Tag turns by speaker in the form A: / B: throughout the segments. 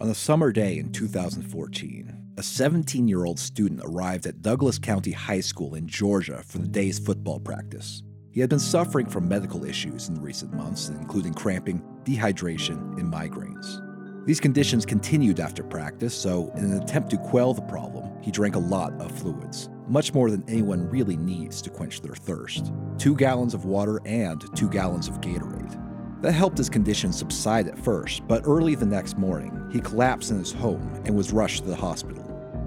A: On a summer day in 2014, a 17 year old student arrived at Douglas County High School in Georgia for the day's football practice. He had been suffering from medical issues in recent months, including cramping, dehydration, and migraines. These conditions continued after practice, so in an attempt to quell the problem, he drank a lot of fluids, much more than anyone really needs to quench their thirst. Two gallons of water and two gallons of Gatorade. That helped his condition subside at first, but early the next morning, he collapsed in his home and was rushed to the hospital.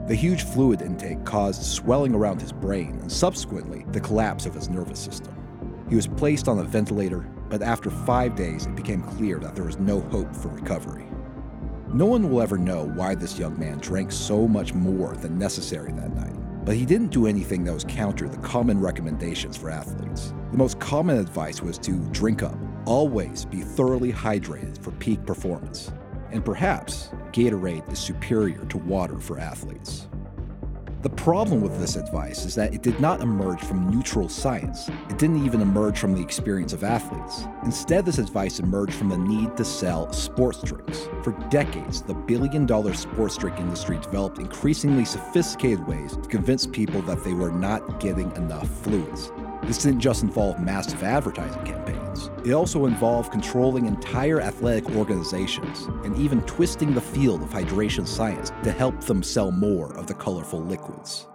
A: The huge fluid intake caused swelling around his brain and subsequently the collapse of his nervous system. He was placed on a ventilator, but after five days, it became clear that there was no hope for recovery. No one will ever know why this young man drank so much more than necessary that night. But he didn't do anything that was counter the common recommendations for athletes. The most common advice was to drink up, always be thoroughly hydrated for peak performance. And perhaps Gatorade is superior to water for athletes. The problem with this advice is that it did not emerge from neutral science. It didn't even emerge from the experience of athletes. Instead, this advice emerged from the need to sell sports drinks. For decades, the billion dollar sports drink industry developed increasingly sophisticated ways to convince people that they were not getting enough fluids. This didn't just involve massive advertising campaigns. It also involved controlling entire athletic organizations and even twisting the field of hydration science to help them sell more of the colorful liquids.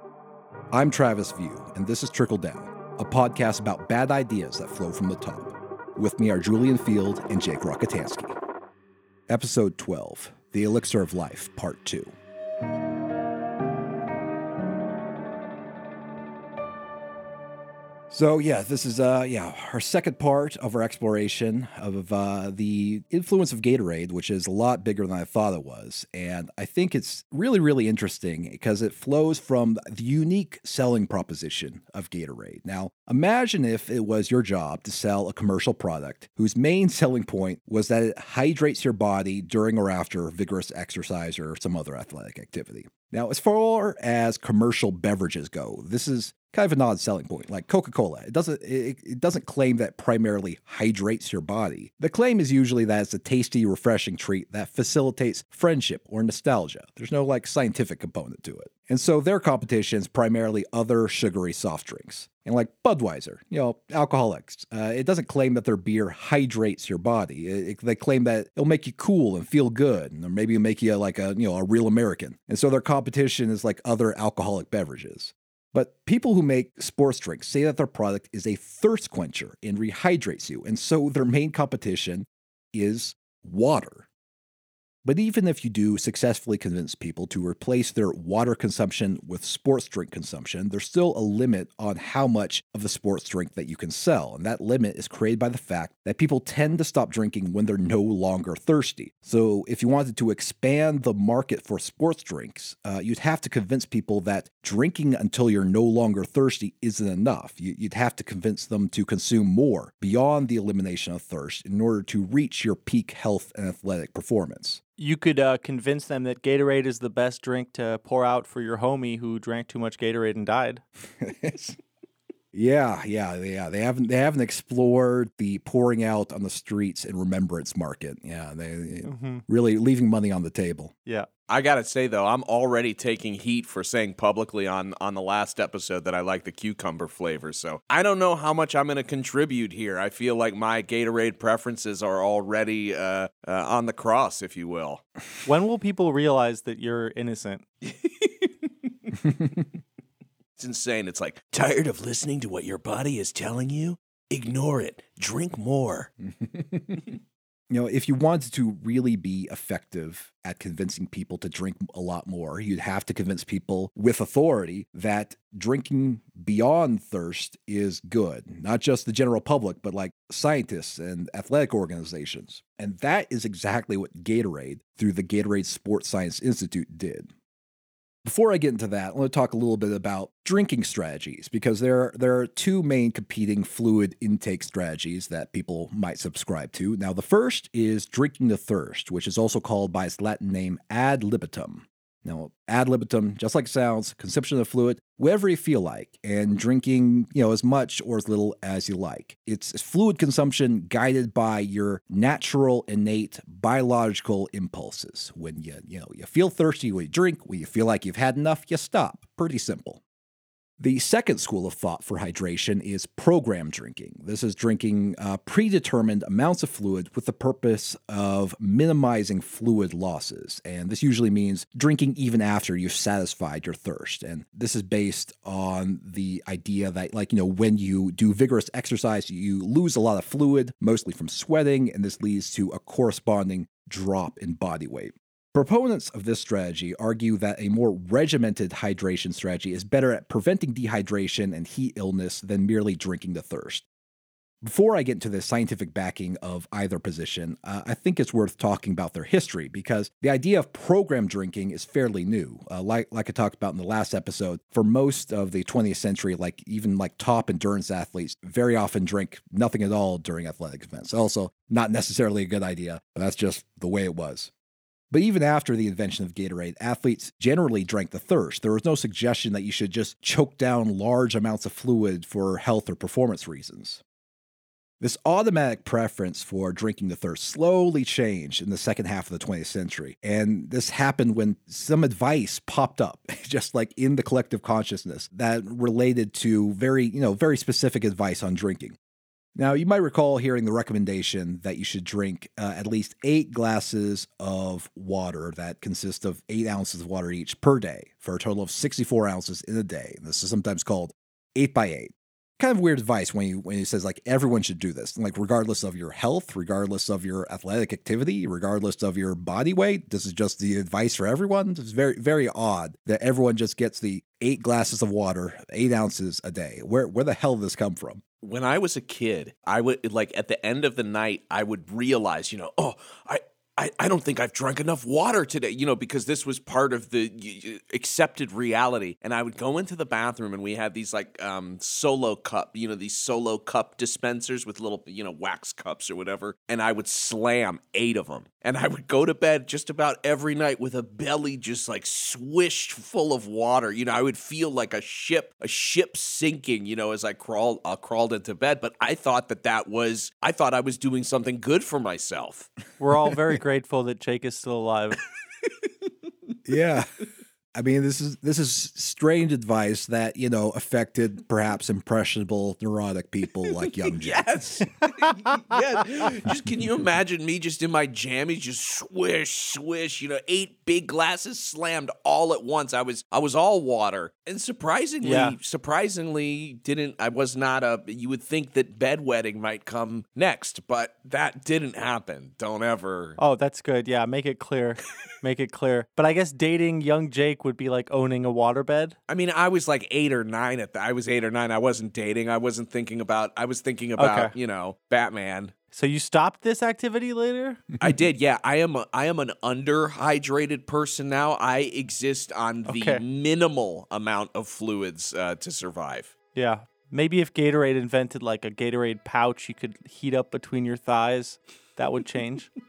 A: I'm Travis View, and this is Trickle Down, a podcast about bad ideas that flow from the top. With me are Julian Feeld and Jake Rockatansky. Episode 12 The Elixir of Life, Part 2. So yeah, this is uh yeah our second part of our exploration of uh, the influence of Gatorade, which is a lot bigger than I thought it was, and I think it's really really interesting because it flows from the unique selling proposition of Gatorade. Now, imagine if it was your job to sell a commercial product whose main selling point was that it hydrates your body during or after vigorous exercise or some other athletic activity. Now, as far as commercial beverages go, this is kind of an odd selling point. Like Coca-Cola, it doesn't it, it, doesn't claim that primarily hydrates your body. The claim is usually that it's a tasty, refreshing treat that facilitates friendship or nostalgia. There's no like scientific component to it. And so their competition is primarily other sugary soft drinks. And like Budweiser, you know, alcoholics, uh, it doesn't claim that their beer hydrates your body. It, it, they claim that it'll make you cool and feel good, and maybe it'll make you like a you know a real American. And so their competition is like other alcoholic beverages. But people who make sports drinks say that their product is a thirst quencher and rehydrates you. And so their main competition is water. But even if you do successfully convince people to replace their water consumption with sports drink consumption, there's still a limit on how much of the sports drink that you can sell. And that limit is created by the fact that people tend to stop drinking when they're no longer thirsty. So if you wanted to expand the market for sports drinks, uh, you'd have to convince people that drinking until you're no longer thirsty isn't enough. You'd have to convince them to consume more beyond the elimination of thirst in order to reach your peak health and athletic performance
B: you could uh, convince them that Gatorade is the best drink to pour out for your homie who drank too much Gatorade and died.
A: yeah, yeah, yeah. They haven't they haven't explored the pouring out on the streets and remembrance market. Yeah, they mm-hmm. really leaving money on the table.
B: Yeah.
C: I gotta say though, I'm already taking heat for saying publicly on on the last episode that I like the cucumber flavor. So I don't know how much I'm gonna contribute here. I feel like my Gatorade preferences are already uh, uh, on the cross, if you will.
B: When will people realize that you're innocent?
C: it's insane. It's like tired of listening to what your body is telling you. Ignore it. Drink more.
A: you know, if you wanted to really be effective at convincing people to drink a lot more, you'd have to convince people with authority that drinking beyond thirst is good. Not just the general public, but like scientists and athletic organizations. And that is exactly what Gatorade, through the Gatorade Sports Science Institute, did. Before I get into that, I want to talk a little bit about drinking strategies because there, there are two main competing fluid intake strategies that people might subscribe to. Now, the first is drinking to thirst, which is also called by its Latin name ad libitum. Now, ad libitum, just like it sounds, consumption of fluid, wherever you feel like, and drinking, you know, as much or as little as you like. It's fluid consumption guided by your natural, innate, biological impulses. When you, you know, you feel thirsty, when you drink, when you feel like you've had enough, you stop. Pretty simple. The second school of thought for hydration is program drinking. This is drinking uh, predetermined amounts of fluid with the purpose of minimizing fluid losses. And this usually means drinking even after you've satisfied your thirst. And this is based on the idea that, like, you know, when you do vigorous exercise, you lose a lot of fluid, mostly from sweating, and this leads to a corresponding drop in body weight. Proponents of this strategy argue that a more regimented hydration strategy is better at preventing dehydration and heat illness than merely drinking to thirst. Before I get into the scientific backing of either position, uh, I think it's worth talking about their history because the idea of program drinking is fairly new. Uh, like, like I talked about in the last episode, for most of the 20th century, like even like top endurance athletes very often drink nothing at all during athletic events. Also, not necessarily a good idea, but that's just the way it was. But even after the invention of Gatorade, athletes generally drank the thirst. There was no suggestion that you should just choke down large amounts of fluid for health or performance reasons. This automatic preference for drinking the thirst slowly changed in the second half of the 20th century. And this happened when some advice popped up, just like in the collective consciousness, that related to very, you know, very specific advice on drinking. Now, you might recall hearing the recommendation that you should drink uh, at least eight glasses of water that consist of eight ounces of water each per day for a total of 64 ounces in a day. This is sometimes called eight by eight. Kind of weird advice when you when he says like everyone should do this, like regardless of your health, regardless of your athletic activity, regardless of your body weight. This is just the advice for everyone. It's very very odd that everyone just gets the eight glasses of water, eight ounces a day. Where where the hell did this come from?
C: when I was a kid, I would like at the end of the night, I would realize, you know, oh, I I, I don't think I've drunk enough water today, you know, because this was part of the accepted reality. And I would go into the bathroom and we had these like um, solo cup, you know, these solo cup dispensers with little, you know, wax cups or whatever. And I would slam eight of them. And I would go to bed just about every night with a belly just like swished full of water. You know, I would feel like a ship, a ship sinking, you know, as I crawled, uh, crawled into bed. But I thought that that was, I thought I was doing something good for myself.
B: We're all very grateful that Jake is still alive.
A: yeah. I mean, this is this is strange advice that you know affected perhaps impressionable, neurotic people like young Jake.
C: yes, yes. Just can you imagine me just in my jammies, just swish, swish? You know, eight big glasses slammed all at once. I was I was all water, and surprisingly, yeah. surprisingly, didn't I was not a. You would think that bedwetting might come next, but that didn't happen. Don't ever.
B: Oh, that's good. Yeah, make it clear. make it clear. But I guess dating young Jake would be like owning a waterbed.
C: I mean, I was like eight or nine at the, I was eight or nine. I wasn't dating. I wasn't thinking about. I was thinking about okay. you know Batman.
B: So you stopped this activity later?
C: I did. Yeah, I am. A, I am an underhydrated person now. I exist on the okay. minimal amount of fluids uh, to survive.
B: Yeah. Maybe if Gatorade invented like a Gatorade pouch you could heat up between your thighs, that would change.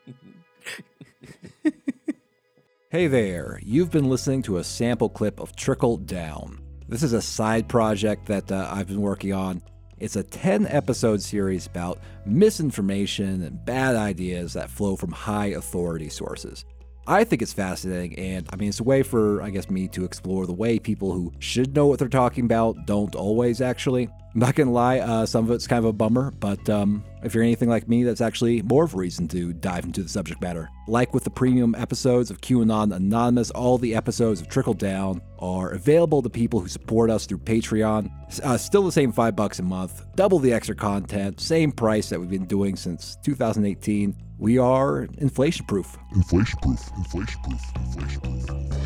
A: Hey there, you've been listening to a sample clip of Trickle Down. This is a side project that uh, I've been working on. It's a 10 episode series about misinformation and bad ideas that flow from high authority sources. I think it's fascinating, and I mean, it's a way for, I guess, me to explore the way people who should know what they're talking about don't always actually. I'm not gonna lie, uh, some of it's kind of a bummer, but um, if you're anything like me, that's actually more of a reason to dive into the subject matter. Like with the premium episodes of QAnon Anonymous, all the episodes of Trickle Down are available to people who support us through Patreon. Uh, still the same five bucks a month, double the extra content, same price that we've been doing since 2018. We are inflation proof.
D: Inflation proof. Inflation proof. Inflation proof.